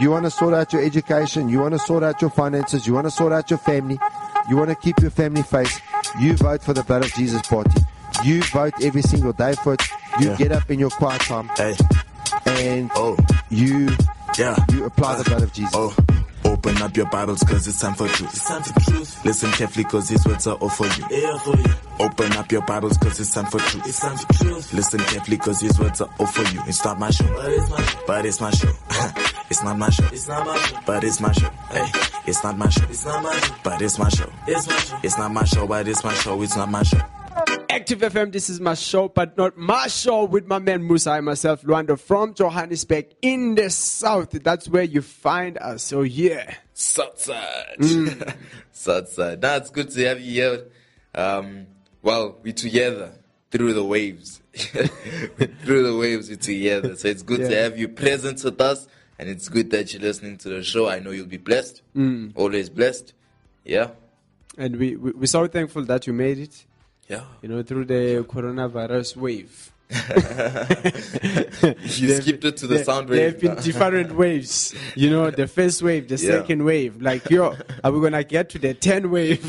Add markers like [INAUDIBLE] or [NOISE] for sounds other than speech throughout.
You want to sort out your education. You want to sort out your finances. You want to sort out your family. You want to keep your family face. You vote for the blood of Jesus party. You vote every single day for it. You Yeah. get up in your quiet time Hey, and oh, you yeah. you apply the blood of Jesus. Oh, open up your Bibles cause it's time for truth. It's time for truth. Listen carefully cause these words are all for you. Yeah, for you. Open up your Bibles cause it's time for truth. It's time for truth. Listen carefully cause these words are all for you. It's not my show. But it's my show. But it's my show. [LAUGHS] it's not my show. It's not my show. But it's my show. Hey, it's not my show. It's not my show. But it's my show. It's my show. It's not my show, but it's my show. It's not my show. Active FM, this is my show, but not my show with my man Musa and myself, Luando from Johannesburg in the south. That's where you find us. So, yeah. Southside. Mm. [LAUGHS] Southside. Nah, it's good to have you here. Um, well, we're together through the waves. [LAUGHS] through the waves, we're together. So it's good to have you present with us. And it's good that you're listening to the show. I know you'll be blessed. Mm. Always blessed. Yeah. And we, we, we're so thankful that you made it, Yeah. you know, through the coronavirus wave. [LAUGHS] You skipped it to the sound wave. There have been different waves. You know, the first wave, the Yeah. second wave. Like, yo, are we gonna get to the ten wave?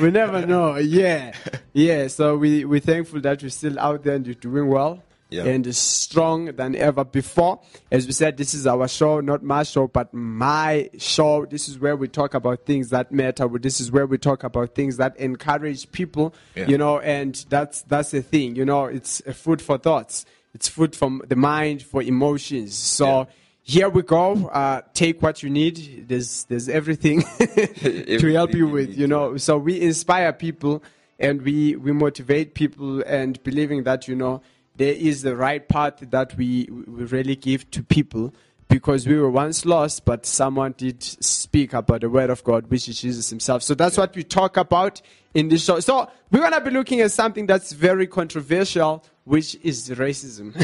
[LAUGHS] we never know. Yeah, yeah. So we we're thankful that you're still out there and you're doing well. Yeah. And strong than ever before. As we said, this is our show, not my show, but my show. This is where we talk about things that matter. This is where we talk about things that encourage people. Yeah. You know, and that's that's the thing. You know, it's a food for thoughts. It's food from the mind for emotions. So Yeah. here we go. Uh, take what you need. There's there's everything [LAUGHS] to help you you with. You know, so we inspire people and we we motivate people and believing that you know there is the right path that we we really give to people because we were once lost, but someone did speak about the word of God, which is Jesus Himself. So that's what we talk about in this show. So we're gonna be looking at something that's very controversial, which is racism.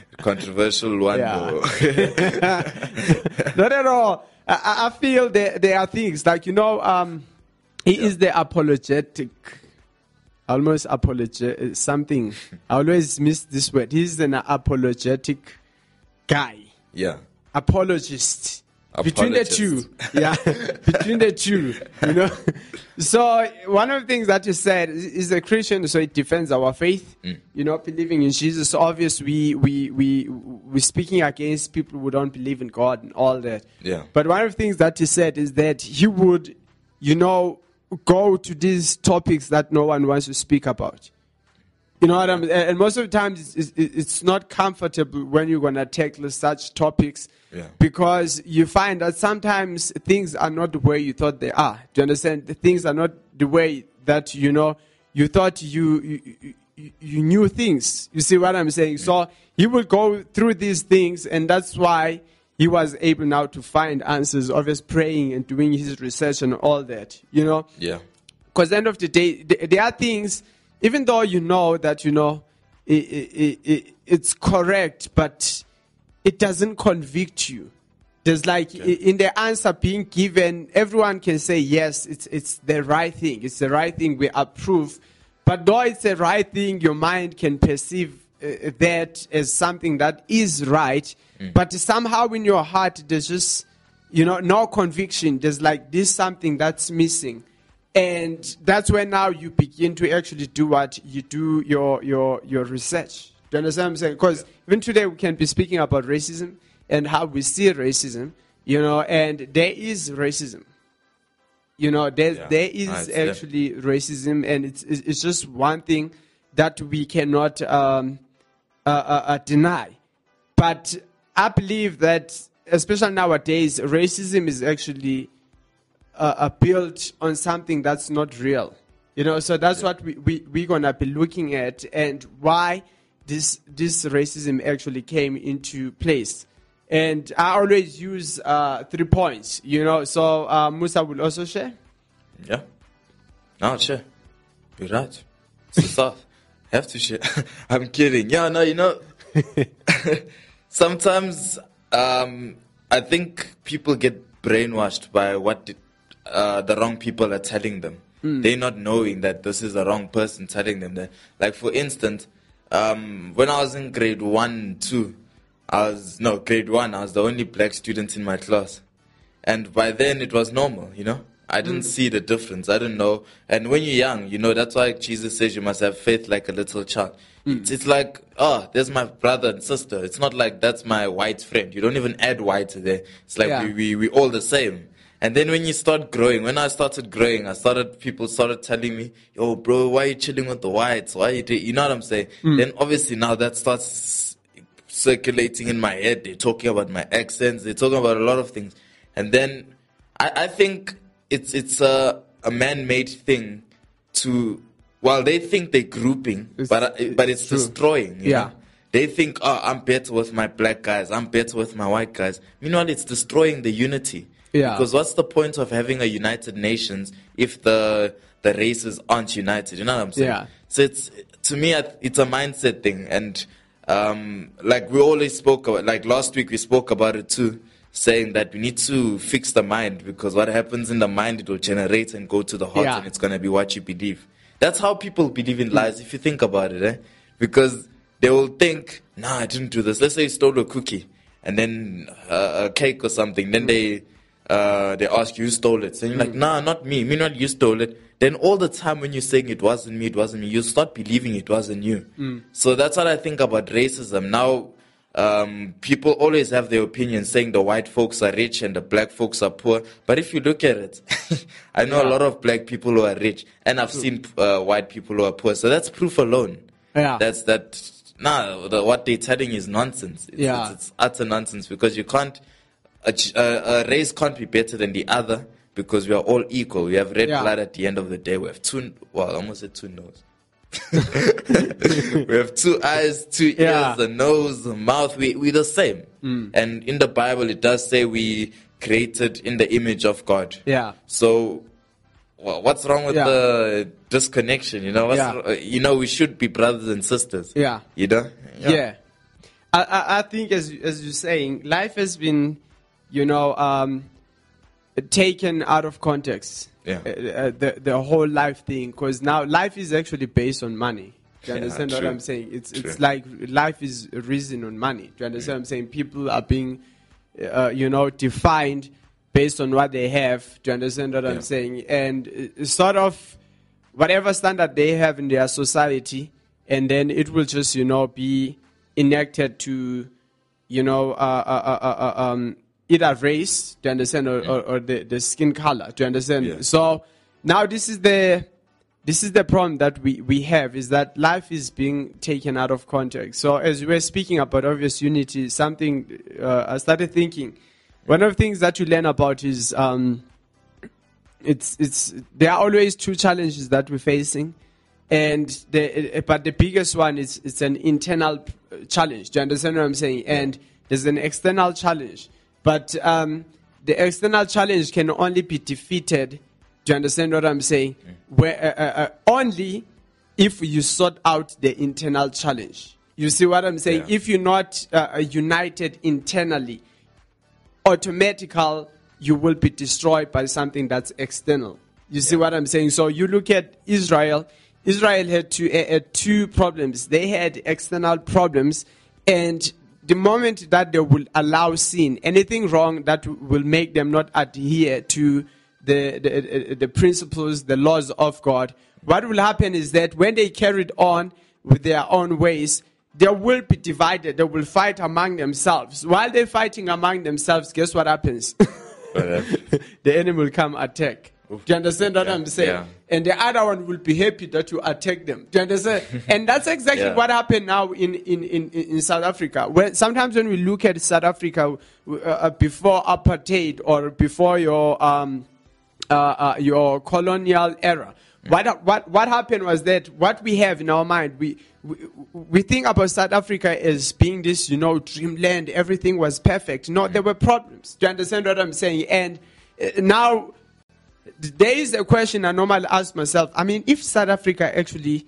[LAUGHS] Controversial one. Yeah. [LAUGHS] Not at all. I- I, feel there, there are things like, you know, um, he is the apologetic, almost apologetic, something. I always miss this word. He's an apologetic guy, yeah. apologist. Between the two, [LAUGHS] yeah, between the two, you know. So one of the things that you said is is a Christian, so it defends our faith. Mm. You know, believing in Jesus. Obviously, we we we we're speaking against people who don't believe in God and all that. Yeah. But one of the things that you said is that he would, you know, go to these topics that no one wants to speak about. You know what I'm and most of the times it's, it's, it's not comfortable when you're going to tackle such topics Yeah. because you find that sometimes things are not the way you thought they are. Do you understand? The things are not the way that, you know, you thought you, you, you, you knew things. You see what I'm saying? So he will go through these things and that's why he was able now to find answers, always praying and doing his research and all that, you know? Yeah. Because end of the day, there are things, even though you know that you know i i i it's correct, but it doesn't convict you. There's like i in the answer being given, everyone can say yes, it's it's the right thing. It's the right thing. We approve, but though it's the right thing, your mind can perceive uh, that as something that is right, but somehow in your heart there's just you know no conviction. There's like this something that's missing. And that's where now you begin to actually do what you do your your your research. Do you understand what i'm saying? Because even today we can be speaking about racism and how we see racism you know and there is racism. You know there, Yeah. there is Ah, actually racism and it's it's it's just one thing that we cannot um, uh, uh, uh, deny. But i believe that especially nowadays racism is actually uh, built on something that's not real. You know, so that's what we, we, we're going to be looking at and why this, this racism actually came into place. And I always use uh, three points, you know, so uh, Musa will also share. Yeah. No, sure. You're right. It's the South. [LAUGHS] Have to share. [LAUGHS] I'm kidding. Yeah, no, you know, [LAUGHS] sometimes um, I think people get brainwashed by what the, uh, the wrong people are telling them. They're not knowing that this is the wrong person telling them that. Like, for instance, um, when I was in grade one, two, I was no grade one. I was the only black student in my class, and by then it was normal. You know, I didn't see the difference. I didn't know. And when you're young, you know, that's why Jesus says you must have faith like a little child. It's, hmm. it's like, oh, there's my brother and sister. It's not like that's my white friend. You don't even add white to there. It's like Yeah. we, we we all the same. And then when you start growing, when I started growing, I started people started telling me, "Yo, bro, why are you chilling with the whites? Why are you do-" you know what I'm saying?" Hmm. Then obviously now that starts circulating in my head. They're talking about my accents. They're talking about a lot of things. And then I, I think it's it's a a man-made thing to. Well, they think they're grouping, It's- but uh, but it's it's destroying. you Yeah. know? They think, oh, I'm better with my black guys. I'm better with my white guys. Meanwhile, it's destroying the unity. Yeah. Because what's the point of having a United Nations if the the races aren't united? You know what I'm saying? Yeah. So it's to me, it's a mindset thing, and um, like we always spoke about, like last week we spoke about it too, saying that we need to fix the mind because what happens in the mind it will generate and go to the heart, Yeah. and it's gonna be what you believe. That's how people believe in lies. If you think about it, eh? Because they will think, "Nah, I didn't do this." Let's say you stole a cookie and then uh, a cake or something. Then they uh, they ask you who stole it. So you're like, "Nah, not me. Me not you stole it." Then all the time when you're saying it wasn't me, it wasn't me, you start believing it wasn't you. So that's what I think about racism. Now, um, people always have their opinion saying the white folks are rich and the black folks are poor. But if you look at it, [LAUGHS] I know a lot of black people who are rich, and I've seen uh, white people who are poor. So that's proof alone. Yeah. That's that. Nah, the, what they're telling is nonsense. It's, Yeah. it's, it's utter nonsense because you can't. A, a, a race can't be better than the other because we are all equal. We have red Yeah. blood at the end of the day. We have two. Well, I almost said two nose. [LAUGHS] we have two eyes, two ears, Yeah. a nose, a mouth. We we're the same. Mm. And in the Bible, it does say we created in the image of God. Yeah. So, wha- what's wrong with Yeah. the disconnection? You know, what's, Yeah. you know, we should be brothers and sisters. Yeah. You know. Yeah. I, I, I think as as you're saying, life has been, you know, um, taken out of context. Yeah. Uh, uh, the the whole life thing, because now life is actually based on money. Do you Yeah, understand what. I'm saying? It's it's like life is risen on money. Do you understand what I'm saying? People are being, uh, you know, defined based on what they have. Do you understand what Yeah. I'm saying? And uh, sort of whatever standard they have in their society, and then it will just, you know, be enacted to, you know, uh, uh, uh, um, either race, do you understand, or, or, or the, the skin color, do you understand? Yeah. So now this is the this is the problem that we, we have is that life is being taken out of context. So as we were speaking about obvious unity, something uh, I started thinking. One of the things that you learn about is um, it's it's there are always two challenges that we're facing, and the but the biggest one is it's an internal uh, challenge. Do you understand what I'm saying? And there's an external challenge, but um, the external challenge can only be defeated. Do you understand what I'm saying? Where uh, uh, uh, only if you sort out the internal challenge. You see what I'm saying? Yeah. If you're not uh, uh, united internally, automatical you will be destroyed by something that's external. You see what I'm saying? So you look at Israel. Israel had two, uh, two problems. They had external problems, and the moment that they will allow sin, anything wrong that will make them not adhere to the, the, the principles, the laws of God, what will happen is that when they carried on with their own ways, they will be divided. They will fight among themselves. While they're fighting among themselves, guess what happens? [LAUGHS] the enemy will come attack. Do you understand what Yeah, I'm saying? yeah. And the other one will be happy that you attack them. Do you understand? [LAUGHS] and that's exactly Yeah. what happened now in, in, in, in South Africa. When, sometimes when we look at South Africa uh, uh, before apartheid or before your um, uh, uh, your colonial era. What, what, what happened was that what we have in our mind, we, we, we think about South Africa as being this, you know, dreamland, everything was perfect. No, there were problems. Do you understand what I'm saying? And uh, now, there is a question I normally ask myself. I mean, if South Africa actually,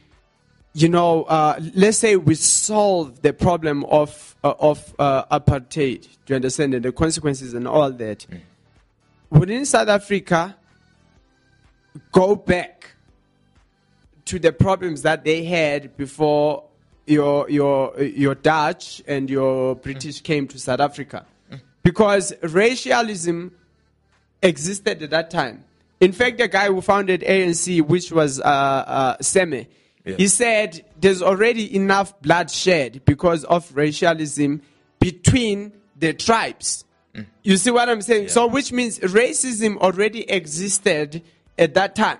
you know, uh, let's say we solve the problem of, uh, of uh, apartheid, do you understand, and the consequences and all that, wouldn't South Africa go back to the problems that they had before your your your Dutch and your British came to South Africa, because racialism existed at that time. In fact, the guy who founded ANC, which was uh, uh, Seme, Yeah. he said there's already enough bloodshed because of racialism between the tribes. You see what I'm saying? So, which means racism already existed at that time.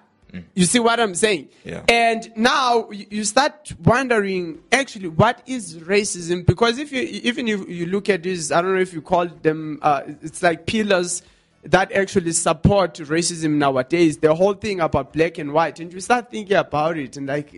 You see what I'm saying? Yeah. And now you start wondering, actually, what is racism? Because if you even if you look at this, I don't know if you call them, uh, it's like pillars that actually support racism nowadays. The whole thing about black and white, and you start thinking about it, and like,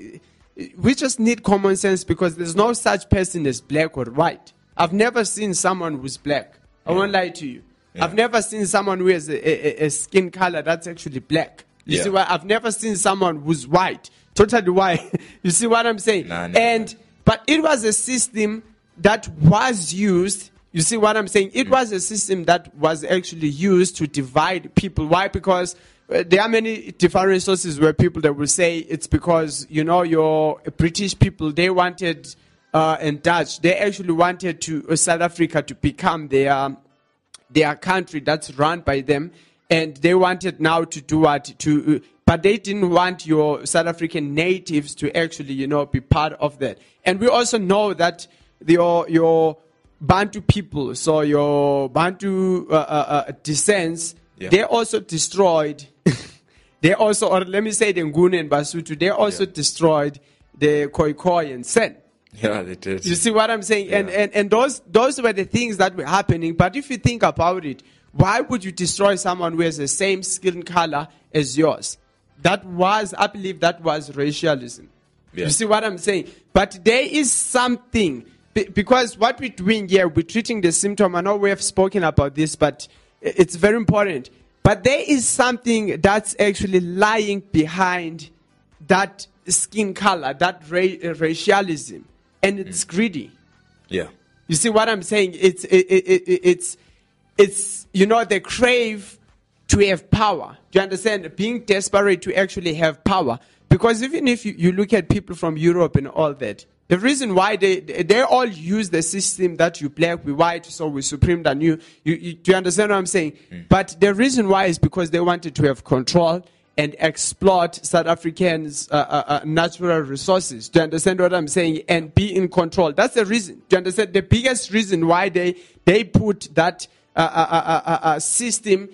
we just need common sense because there's no such person as black or white. I've never seen someone who's black. I won't lie to you. I've never seen someone who has a, a, a skin color that's actually black. You Yeah. see what? I've never seen someone who's white, totally white. [LAUGHS] you see what I'm saying? Nah, and but it was a system that was used. You see what I'm saying? It was a system that was actually used to divide people. Why? Because uh, there are many different sources where people that will say it's because you know your British people they wanted uh, and Dutch they actually wanted to uh, South Africa to become their their country that's run by them and they wanted now to do what to uh, but they didn't want your south african natives to actually you know be part of that and we also know that your your bantu people so your bantu uh, uh, uh, descents Yeah. they also destroyed [LAUGHS] they also or let me say the nguni and basutu they also Yeah. destroyed the khoikhoi and San Yeah, they did. you see what I'm saying? And, Yeah. and and those those were the things that were happening. But if you think about it, why would you destroy someone who has the same skin color as yours? That was, I believe, that was racialism. You see what I'm saying? But there is something because what we're doing here, we're treating the symptom. I know we have spoken about this, but it's very important. But there is something that's actually lying behind that skin color, that ra- racialism, and it's mm. greedy. Yeah. You see what I'm saying? It's it, it, it, it's it's you know the crave to have power. Do you understand? Being desperate to actually have power. Because even if you, you look at people from Europe and all that, the reason why they they all use the system that you black, with white, so we supreme than you. You, you do you understand what I'm saying? But the reason why is because they wanted to have control and exploit South Africans' uh, uh, uh, natural resources. Do you understand what I'm saying? And be in control. That's the reason. Do you understand? The biggest reason why they they put that uh, uh, uh, system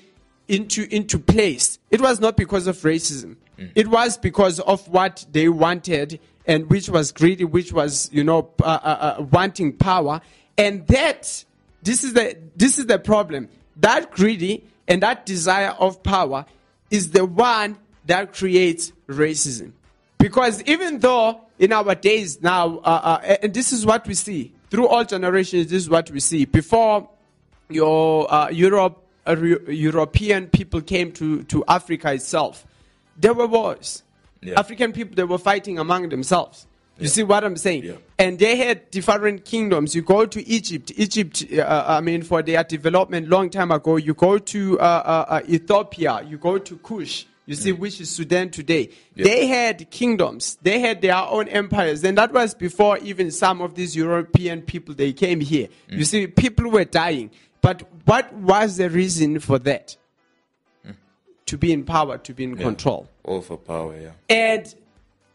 into into place. It was not because of racism. It was because of what they wanted, and which was greedy, which was you know uh, uh, uh, wanting power, and that this is the this is the problem. That greedy and that desire of power is the one that creates racism. Because even though in our days now, uh, uh, and this is what we see through all generations, this is what we see. Before your uh, Europe, European people came to, to Africa itself, there were wars. Yeah. African people, they were fighting among themselves. You see what I'm saying? Yeah. And they had different kingdoms. You go to Egypt. Egypt, uh, I mean, for their development long time ago, you go to uh, uh, uh, Ethiopia, you go to Kush, you see, which is Sudan today. Yeah. They had kingdoms. They had their own empires. And that was before even some of these European people, they came here. Mm. You see, people were dying. But what was the reason for that? To be in power, to be in Mm. Yeah. control. All for power, yeah. And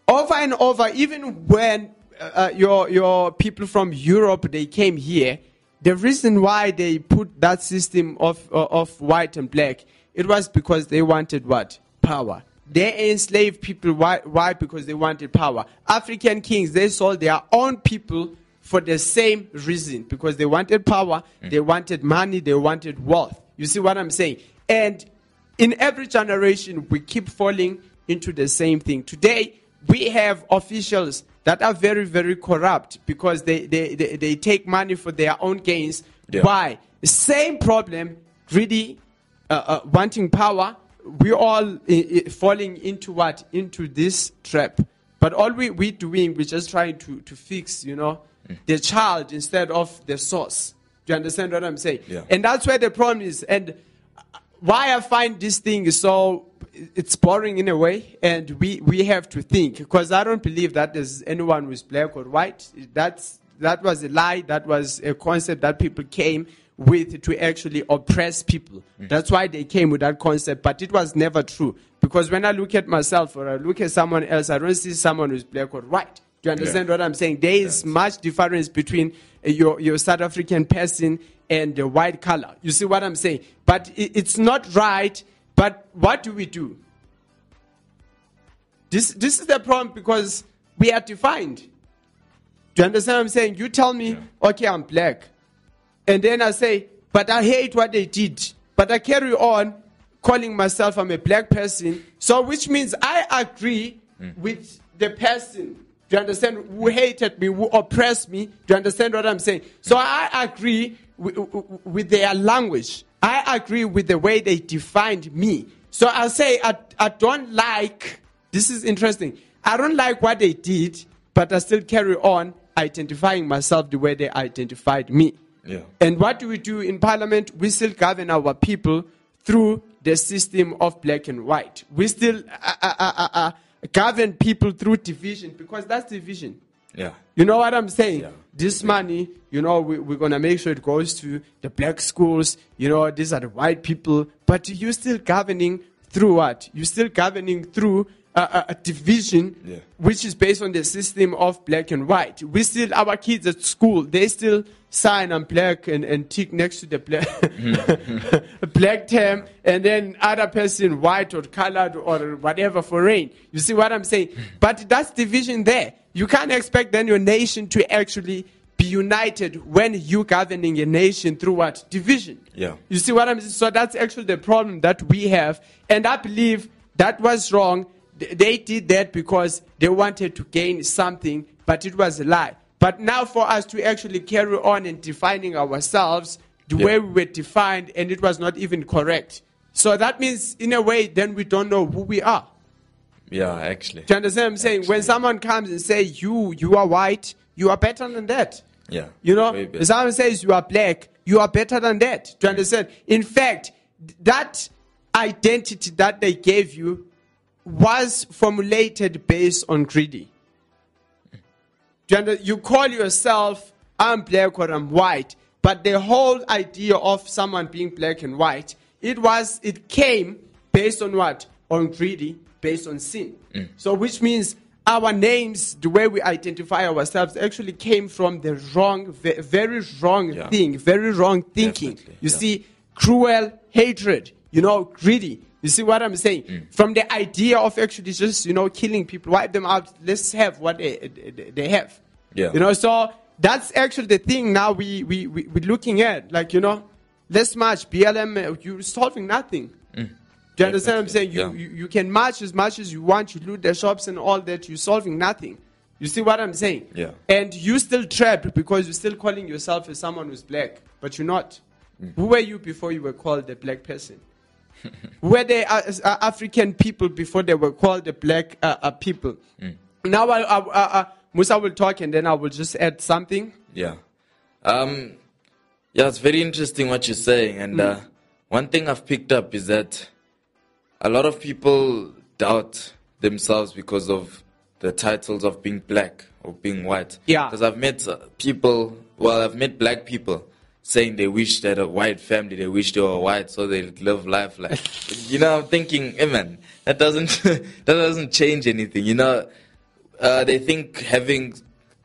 over and over, even when uh, uh, your your people from Europe they came here, the reason why they put that system of uh, of white and black, it was because they wanted what power. They enslaved people. Why? Why? Because they wanted power. African kings they sold their own people for the same reason because they wanted power, they wanted money, they wanted wealth. You see what I'm saying? And in every generation, we keep falling into the same thing. Today, we have officials that are very, very corrupt because they, they, they, they take money for their own gains. Yeah. Why? Same problem, greedy, uh, uh, wanting power. We all uh, falling into what? Into this trap. But all we, we doing, we're just trying to, to fix, you know, the child instead of the source. Do you understand what I'm saying? Yeah. And that's where the problem is. And why I find this thing is so it's boring in a way, and we, we have to think because I don't believe that there's anyone who's black or white. That's that was a lie. That was a concept that people came with to actually oppress people. That's why they came with that concept, but it was never true. Because when I look at myself or I look at someone else, I don't see someone who's black or white. Do you understand what I'm saying? There is much difference between uh, your, your South African person and the white color. You see what I'm saying? But it's not right. But what do we do? This, this is the problem because we are defined. Do you understand what I'm saying? You tell me, okay, I'm black. And then I say, but I hate what they did. But I carry on calling myself I'm a black person. So which means I agree mm. with the person. Do you understand? Who hated me, who oppressed me. Do you understand what I'm saying? So I agree with, their language. I agree with the way they defined me. So I say I, I don't like, this is interesting. I don't like what they did, but I still carry on identifying myself the way they identified me. Yeah. And what do we do in parliament? We still govern our people through the system of black and white. We still uh, uh, uh, uh, govern people through division because that's division. Yeah. You know what I'm saying? Yeah. This money, you know, we, we're going to make sure it goes to the black schools. You know, these are the white people. But you're still governing through what? You're still governing through a, a, division, Yeah. which is based on the system of black and white. We still, our kids at school, they still sign on black and, and tick next to the black, [LAUGHS] black term, and then other person white or colored or whatever for rain. You see what I'm saying? But that's division there. You can't expect then your nation to actually be united when you governing a nation through what? Division. Yeah. You see what I'm saying? So that's actually the problem that we have. And I believe that was wrong. Th- They did that because they wanted to gain something, but it was a lie. But now for us to actually carry on and defining ourselves the Yeah. way we were defined, and it was not even correct. So that means, in a way, then we don't know who we are. Yeah, actually. Do you understand what I'm saying? When someone comes and say you you are white, you are better than that. Yeah. You know, someone says you are black, you are better than that. Do you understand? In fact, that identity that they gave you was formulated based on greedy. You, call yourself I'm black or I'm white, but the whole idea of someone being black and white, it was it came based on what? On greedy, based on sin. Mm. So which means our names, the way we identify ourselves, actually came from the wrong, very wrong Yeah. thing, very wrong thinking. Definitely, You yeah. see, cruel hatred, you know, greedy. You see what I'm saying? Mm. From the idea of actually just, you know, killing people, wipe them out, let's have what they, they, have. Yeah. You know, so that's actually the thing now we, we, we, we're looking at. Like, you know, let's march, BLM, uh, you're solving nothing. Do you understand what I'm saying? You, Definitely, you, you can march as much as you want, you loot the shops and all that, you're solving nothing. You see what I'm saying? Yeah. And you still trapped because you're still calling yourself as someone who's black, but you're not. Mm. Who were you before you were called a black person? Who were the uh, uh, African people before they were called the black uh, uh, people? Mm. Now, I, I, uh, uh, Musa will talk and then I will just add something. Yeah. Um, yeah, it's very interesting what you're saying. And uh, one thing I've picked up is that a lot of people doubt themselves because of the titles of being black or being white. Yeah. Because I've met people, well, I've met black people saying they wish they had a white family, they wish they were white so they live life like. you know, I'm thinking, hey man, that doesn't, [LAUGHS] that doesn't change anything. You know, uh, they think having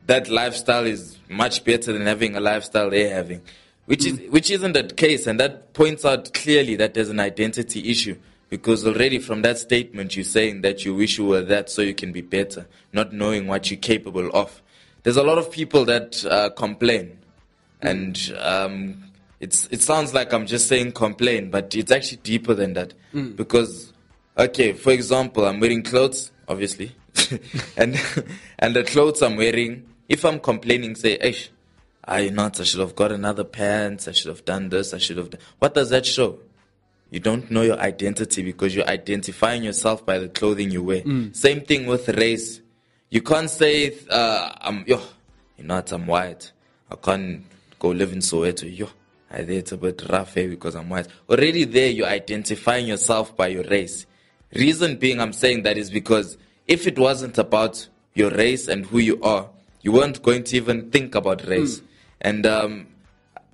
that lifestyle is much better than having a lifestyle they're having, which is which isn't the case, and that points out clearly that there's an identity issue because already from that statement you're saying that you wish you were that so you can be better, not knowing what you're capable of. There's a lot of people that uh, complain, and um, it's it sounds like I'm just saying complain, but it's actually deeper than that because okay, for example, I'm wearing clothes, obviously, [LAUGHS] and and the clothes I'm wearing, if I'm complaining, say, "Ish, I not, I should have got another pants, I should have done this, I should have done." What does that show? You don't know your identity because you're identifying yourself by the clothing you wear. Same thing with race. You can't say, uh, "I'm yo, you know, I'm white. I can't go live in Soweto. Yo, I there it's a bit rough eh, because I'm white." Already there, you're identifying yourself by your race. Reason being, I'm saying that is because if it wasn't about your race and who you are, you weren't going to even think about race. And um,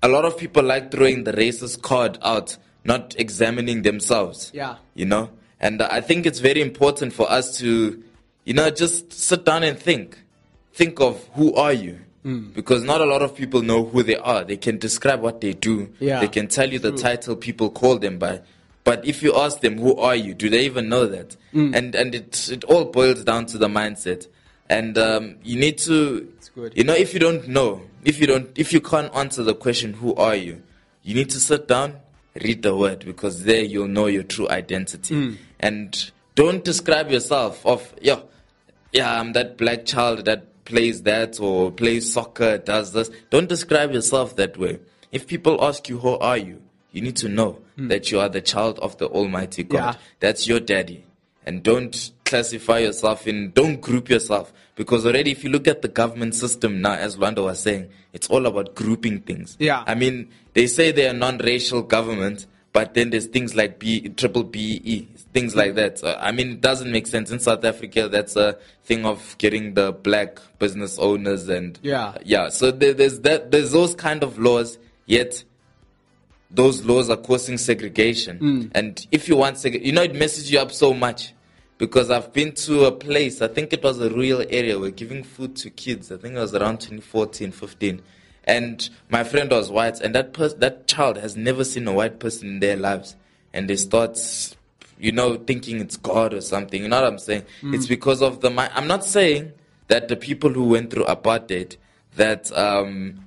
a lot of people like throwing the racist card out, not examining themselves. Yeah. You know? And I think it's very important for us to, you know, just sit down and think. Think of who are you? Hmm. Because not a lot of people know who they are. They can describe what they do. Yeah. They can tell you the title people call them by. But if you ask them, who are you? Do they even know that? Hmm. And and it it all boils down to the mindset. And um, you need to, good. you know, if you don't know, if you don't, if you can't answer the question, who are you? You need to sit down, read the word, because there you'll know your true identity. Hmm. And don't describe yourself of, yeah, yeah, I'm that black child that plays that or plays soccer, does this. Don't describe yourself that way. If people ask you, who are you? You need to know hmm. that you are the child of the Almighty God. Yeah. That's your daddy. And don't classify yourself in, don't group yourself. Because already, if you look at the government system now, as Lwanda was saying, it's all about grouping things. Yeah. I mean, they say they are non-racial government, but then there's things like B, triple BE, things like that. Uh, I mean, it doesn't make sense in South Africa. That's a thing of getting the black business owners and Yeah. yeah. So there, there's that, there's those kind of laws. Yet those laws are causing segregation. And if you want seg- you know, it messes you up so much. Because I've been to a place, I think it was a rural area, we're giving food to kids. I think it was around 2014, 15. And my friend was white, and that pers- that child has never seen a white person in their lives. And they start, you know, thinking it's God or something. You know what I'm saying? It's because of the. mi- I'm not saying that the people who went through apartheid, that um,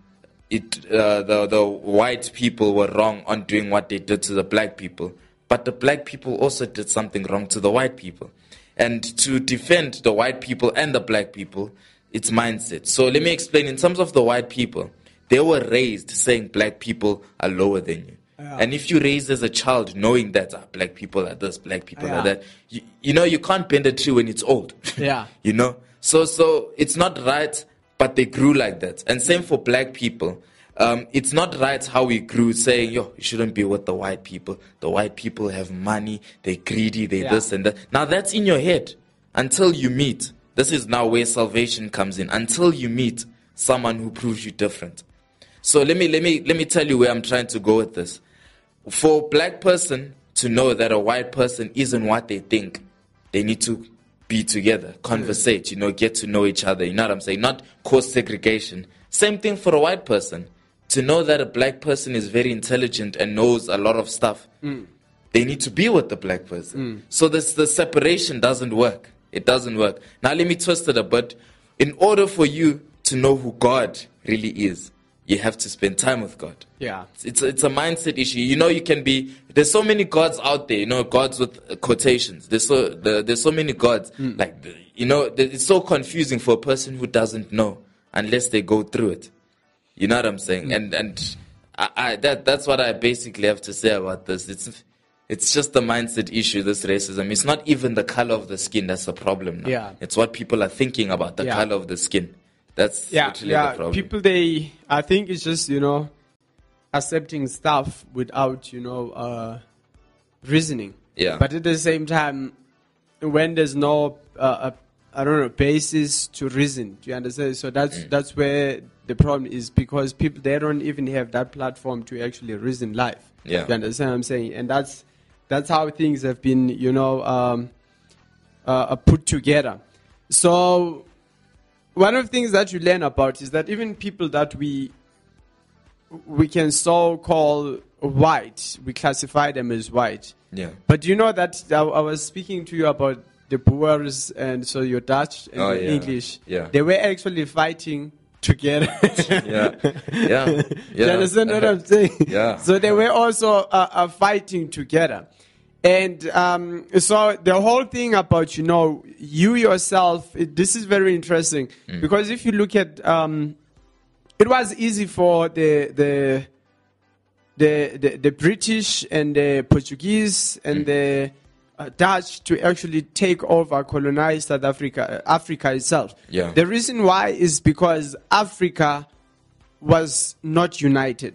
it uh, the the white people were wrong on doing what they did to the black people, but the black people also did something wrong to the white people, and to defend the white people and the black people, it's mindset. So let me explain. In terms of the white people, they were raised saying black people are lower than you. And if you raised as a child knowing that ah, black people are this, black people Yeah. are that, you, you know you can't bend a tree when it's old. [LAUGHS] Yeah. you know? So so it's not right but they grew like that. And same for black people. Um, it's not right how we grew saying yo you shouldn't be with the white people. The white people have money. They're greedy. They Yeah. this and that. Now that's in your head. Until you meet. This is now where salvation comes in. Until you meet someone who proves you different so let me let me let me tell you where i'm trying to go with this for a black person to know that a white person isn't what they think, they need to be together, hmm. conversate, you know, get to know each other. You know what I'm saying? Not cause segregation. Same thing for a white person. To know that a black person is very intelligent and knows a lot of stuff, hmm. they need to be with the black person. Hmm. So this the separation doesn't work. It doesn't work. Now let me twist it a bit. In order for you to know who God really is, you have to spend time with God. Yeah. It's- It's a, it's a mindset issue. You know, you can be. There's so many gods out there. You know, gods with quotations. There's so the, there's so many gods. Hmm. Like you know, it's so confusing for a person who doesn't know unless they go through it. You know what I'm saying? Hmm. And and I, I that that's what I basically have to say about this. It's it's just a mindset issue. This racism. It's not even the color of the skin that's the problem. Now. Yeah. It's what people are thinking about the Yeah. color of the skin. That's yeah, literally the yeah. problem. People, they, I think it's just you know, accepting stuff without you know, uh, reasoning. Yeah. But at the same time, when there's no, uh, a, I don't know, basis to reason, do you understand? So that's Mm. that's where the problem is because people they don't even have that platform to actually reason life. Yeah. You understand what I'm saying? And that's that's how things have been, you know, um, uh, put together. So one of the things that you learn about is that even people that we we can so call white, we classify them as white. yeah. But you know that I, I was speaking to you about the Boers and so your Dutch and Oh, your yeah. English. Yeah. They were actually fighting together. [LAUGHS] yeah, yeah, Do [LAUGHS] you yeah. understand what I'm saying? Yeah. So they were also uh, uh, fighting together. And um, so the whole thing about, you know, you yourself, it, this is very interesting Mm. because if you look at, um, it was easy for the, the, the, the, the British and the Portuguese Mm. and the uh, Dutch to actually take over, colonize South Africa, uh, Africa itself. Yeah. The reason why is because Africa was not united.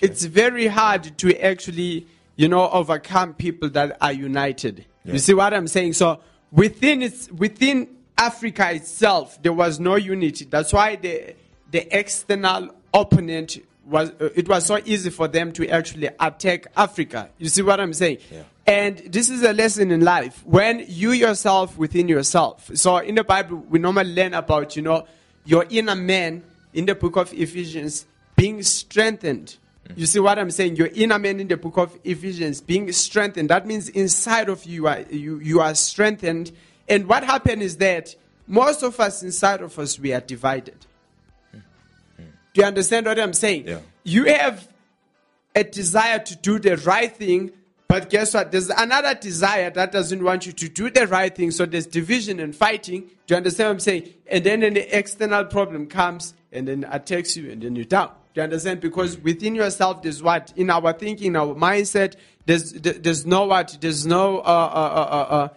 It's very hard to actually you know, overcome people that are united. You see what I'm saying? So within its within Africa itself, there was no unity. That's why the the external opponent was uh, it was so easy for them to actually attack Africa. You see what I'm saying? Yeah. And this is a lesson in life. When you yourself within yourself. So in the Bible, we normally learn about, you know, your inner man in the book of Ephesians being strengthened. You see what I'm saying? Your inner man in the book of Ephesians being strengthened. That means inside of you, are, you, you are strengthened. And what happened is that most of us inside of us, we are divided. Do you understand what I'm saying? Yeah. You have a desire to do the right thing, but guess what? There's another desire that doesn't want you to do the right thing. So there's division and fighting. Do you understand what I'm saying? And then an external problem comes and then attacks you and then you're down. Do you understand? Because within yourself, there's what? In our thinking, our mindset, there's, there's no what? There's no uh, uh, uh, uh,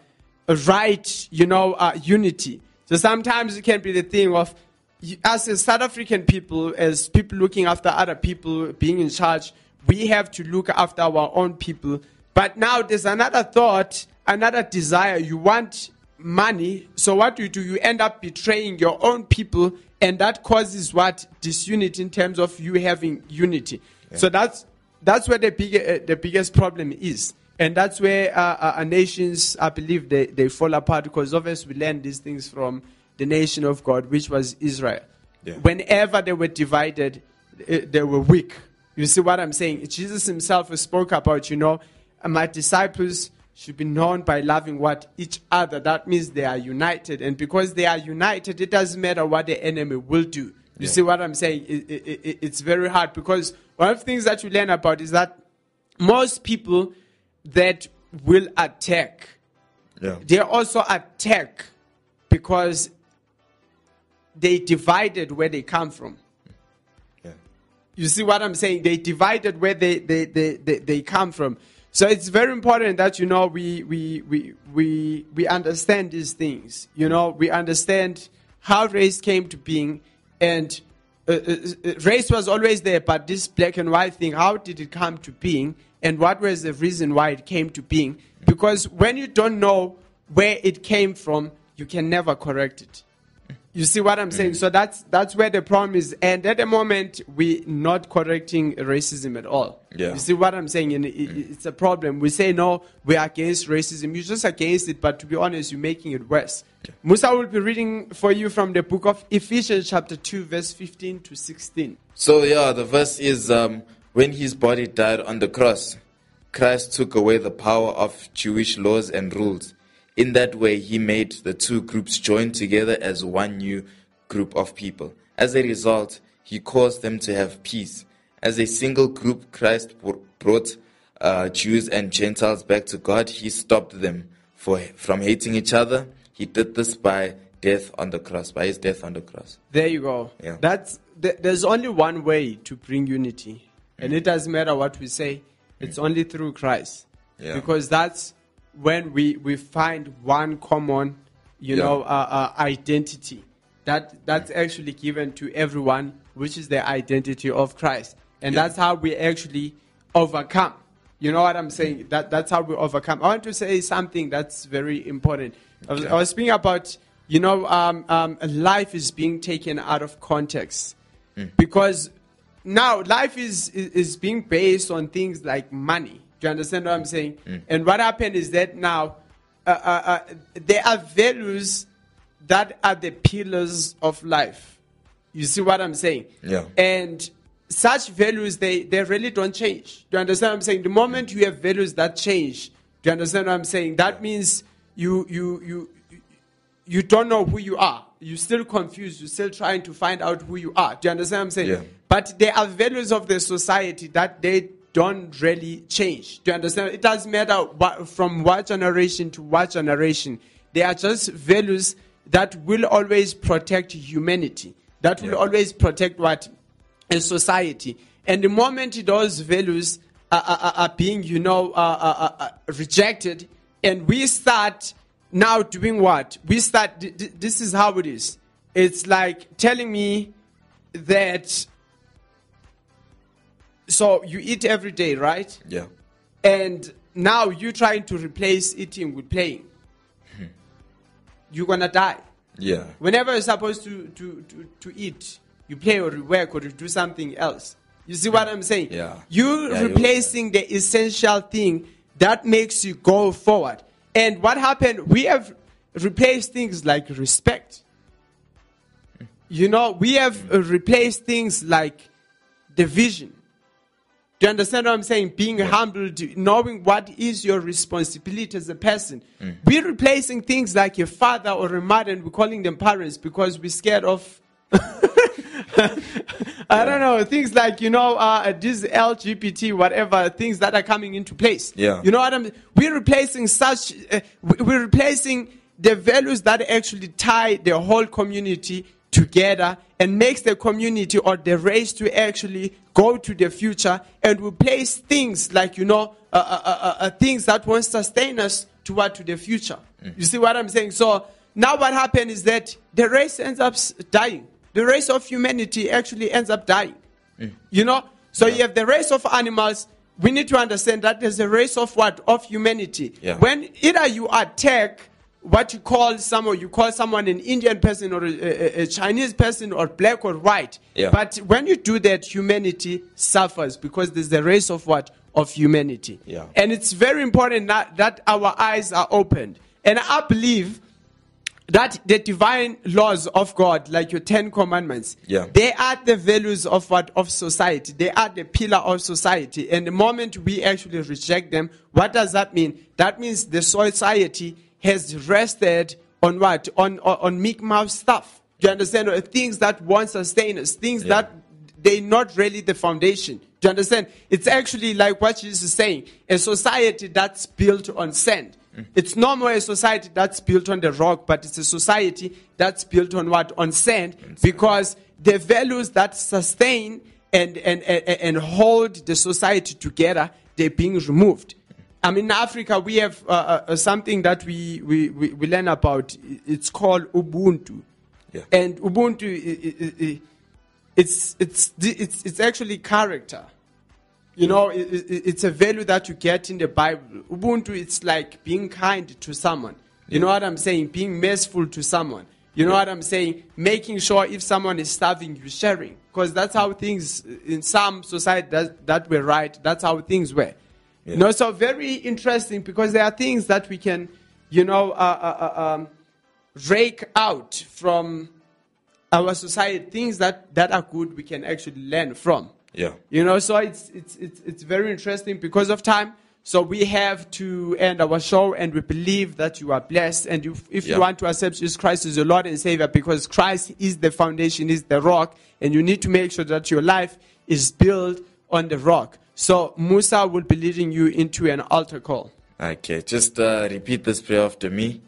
uh, right, you know, uh, unity. So sometimes it can be the thing of, you- as a South African people, as people looking after other people, being in charge, we have to look after our own people. But now there's another thought, another desire. You want money. So what do you do? You end up betraying your own people, and that causes what disunity in terms of you having unity. So that's that's where the big, uh, the biggest problem is. And that's where uh, uh, uh, nations, I believe, they, they fall apart because obviously we learn these things from the nation of God, which was Israel. Yeah. Whenever they were divided, they were weak. You see what I'm saying? Jesus himself spoke about, you know, "Uh, my disciples should be known by loving what each other. That means they are united, and because they are united, it doesn't matter what the enemy will do. You Yeah. see what I'm saying? It, it, it, it's very hard because one of the things that you learn about is that most people that will attack, Yeah. they also attack because they divided where they come from. Yeah. You see what I'm saying? They divided where they, they, they, they, they come from. So it's very important that you know we, we, we, we, we understand these things. You know, we understand how race came to being and uh, uh, uh, race was always there, but this black and white thing, how did it come to being? And what was the reason why it came to being? Because when you don't know where it came from, you can never correct it. You see what I'm saying? So that's that's where the problem is. And at the moment, we're not correcting racism at all. Yeah. You see what I'm saying? And it, it- it's a problem. We say no, we're against racism. You're just against it, but to be honest, you're making it worse. Musa will be reading for you from the book of Ephesians, chapter 2, verse 15 to 16. So yeah, the verse is um, when his body died on the cross, Christ took away the power of Jewish laws and rules. In that way, he made the two groups join together as one new group of people. As a result, he caused them to have peace. As a single group, Christ brought uh, Jews and Gentiles back to God. He stopped them for, from hating each other. He did this by death on the cross, by his death on the cross. There you go. Yeah. That's th- there's only one way to bring unity, and it doesn't matter what we say. It's only through Christ, Yeah. because that's when we we find one common, you Yeah. know, uh, uh, identity that that's actually given to everyone, which is the identity of Christ, and Yeah. that's how we actually overcome. You know what I'm saying? That that's how we overcome. I want to say something that's very important. I was, I was speaking about, you know, um, um, life is being taken out of context because now life is, is is being based on things like money. Do you understand what I'm saying? And what happened is that now uh, uh, uh, there are values that are the pillars of life. You see what I'm saying? Yeah. And such values, they, they really don't change. Do you understand what I'm saying? The moment you have values that change, do you understand what I'm saying? That means you, you, you, you don't know who you are. You're still confused. You're still trying to find out who you are. Do you understand what I'm saying? Yeah. But there are values of the society that they don't really change. Do you understand? It doesn't matter what, from what generation to what generation. They are just values that will always protect humanity. That will Yeah. always protect what? A society. And the moment those values are, are, are being, you know, uh, uh, uh, rejected, and we start now doing what? We start, th- th- this is how it is. It's like telling me that, so you eat every day, right? Yeah. and now you're trying to replace eating with playing, hmm. you're gonna die. Yeah. Whenever you're supposed to, to, to, to eat, you play or you work or you do something else. You see what I'm saying? Yeah. You're Yeah, replacing the essential thing that makes you go forward. And what happened? We have replaced things like respect. Hmm. You know, we have replaced things like the vision. Do you understand what I'm saying? Being humble, to- knowing what is your responsibility as a person. We're replacing things like a father or a mother and we're calling them parents because we're scared of. [LAUGHS] I don't know, things like, you know, uh, this LGBT, whatever, things that are coming into place. Yeah. You know what I'm We're replacing such, uh, we're replacing the values that actually tie the whole community together and makes the community or the race to actually go to the future and replace things like you know uh, uh, uh, uh, things that won't sustain us toward to the future. You see what i'm saying? So now what happened is that the race ends up dying. The race of humanity actually ends up dying. You know? So you have the race of animals. We need to understand that there's a race of what? Of humanity. Yeah. when either you attack what you call someone, you call someone an Indian person or a, a, Chinese person or black or white. Yeah. But when you do that, humanity suffers because there's the race of what? Of humanity. Yeah. And it's very important that, that our eyes are opened. And I believe that the divine laws of God, like your Ten Commandments, Yeah. they are the values of what of society. They are the pillar of society. And the moment we actually reject them, what does that mean? That means the society has rested on what? On on, on meek mouth stuff. Do you understand? Or Things that won't sustain us. Things Yeah. that they're not really the foundation. Do you understand? It's actually like what Jesus is saying a society that's built on sand. Mm. It's no more a society that's built on the rock, but it's a society that's built on what? On sand, because the values that sustain and, and, and, and hold the society together, they're being removed. I mean, in Africa, we have uh, uh, something that we, we, we, we learn about. It's called Ubuntu. Yeah. And Ubuntu, i- i- i- it's, it's, it's, it's actually character. You know, i- i- it's a value that you get in the Bible. Ubuntu, it's like being kind to someone. You know what I'm saying? Being merciful to someone. You know what I'm saying? Making sure if someone is starving, you're sharing. Because that's how things, in some society that, that were right, that's how things were. You know, so very interesting because there are things that we can, you know, uh, uh, uh, um, rake out from our society, things that, that are good we can actually learn from. Yeah. You know, so it's, it's, it's, it's very interesting because of time. So we have to end our show and we believe that you are blessed. And you, if Yeah. you want to accept Jesus Christ as your Lord and Savior, because Christ is the foundation, is the rock, and you need to make sure that your life is built on the rock. So Musa will be leading you into an altar call. Okay, just uh, repeat this prayer after me.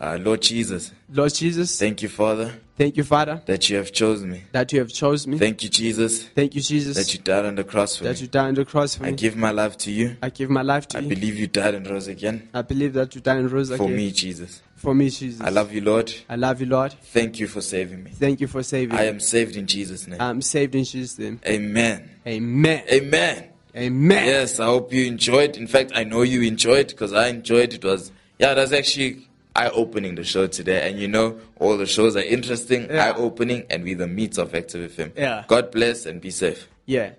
Uh, Lord Jesus, Lord Jesus, thank you, Father, thank you, Father, that you have chosen me. that you have chosen me. Thank you, Jesus, Thank you, Jesus, that you died on the cross for that me. That you died on the cross for I me. I give my life to you. I give my life to I you. I believe you died and rose again I believe that you died and rose for again. me, Jesus. For me, Jesus. I love you, Lord. I love you, Lord. Thank you for saving me. Thank you for saving me. I am saved in Jesus' name. I'm saved in Jesus' name. Amen. Amen. Amen. Amen. Yes, I hope you enjoyed. In fact, I know you enjoyed because I enjoyed it. Was yeah, that's actually eye-opening the show today. And you know, all the shows are interesting, Yeah. eye-opening, and we the meats of Active FM. Yeah. God bless and be safe. Yeah.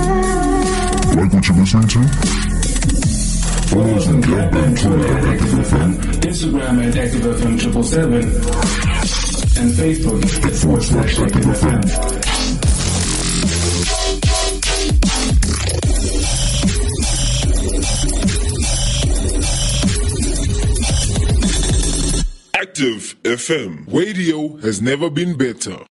Like what you're listening to? Follow us on Yelp and Twitter at Active FM Instagram at ActiveFM triple seven and Facebook at forward slash ActiveFM. Active FM. Radio has never been better.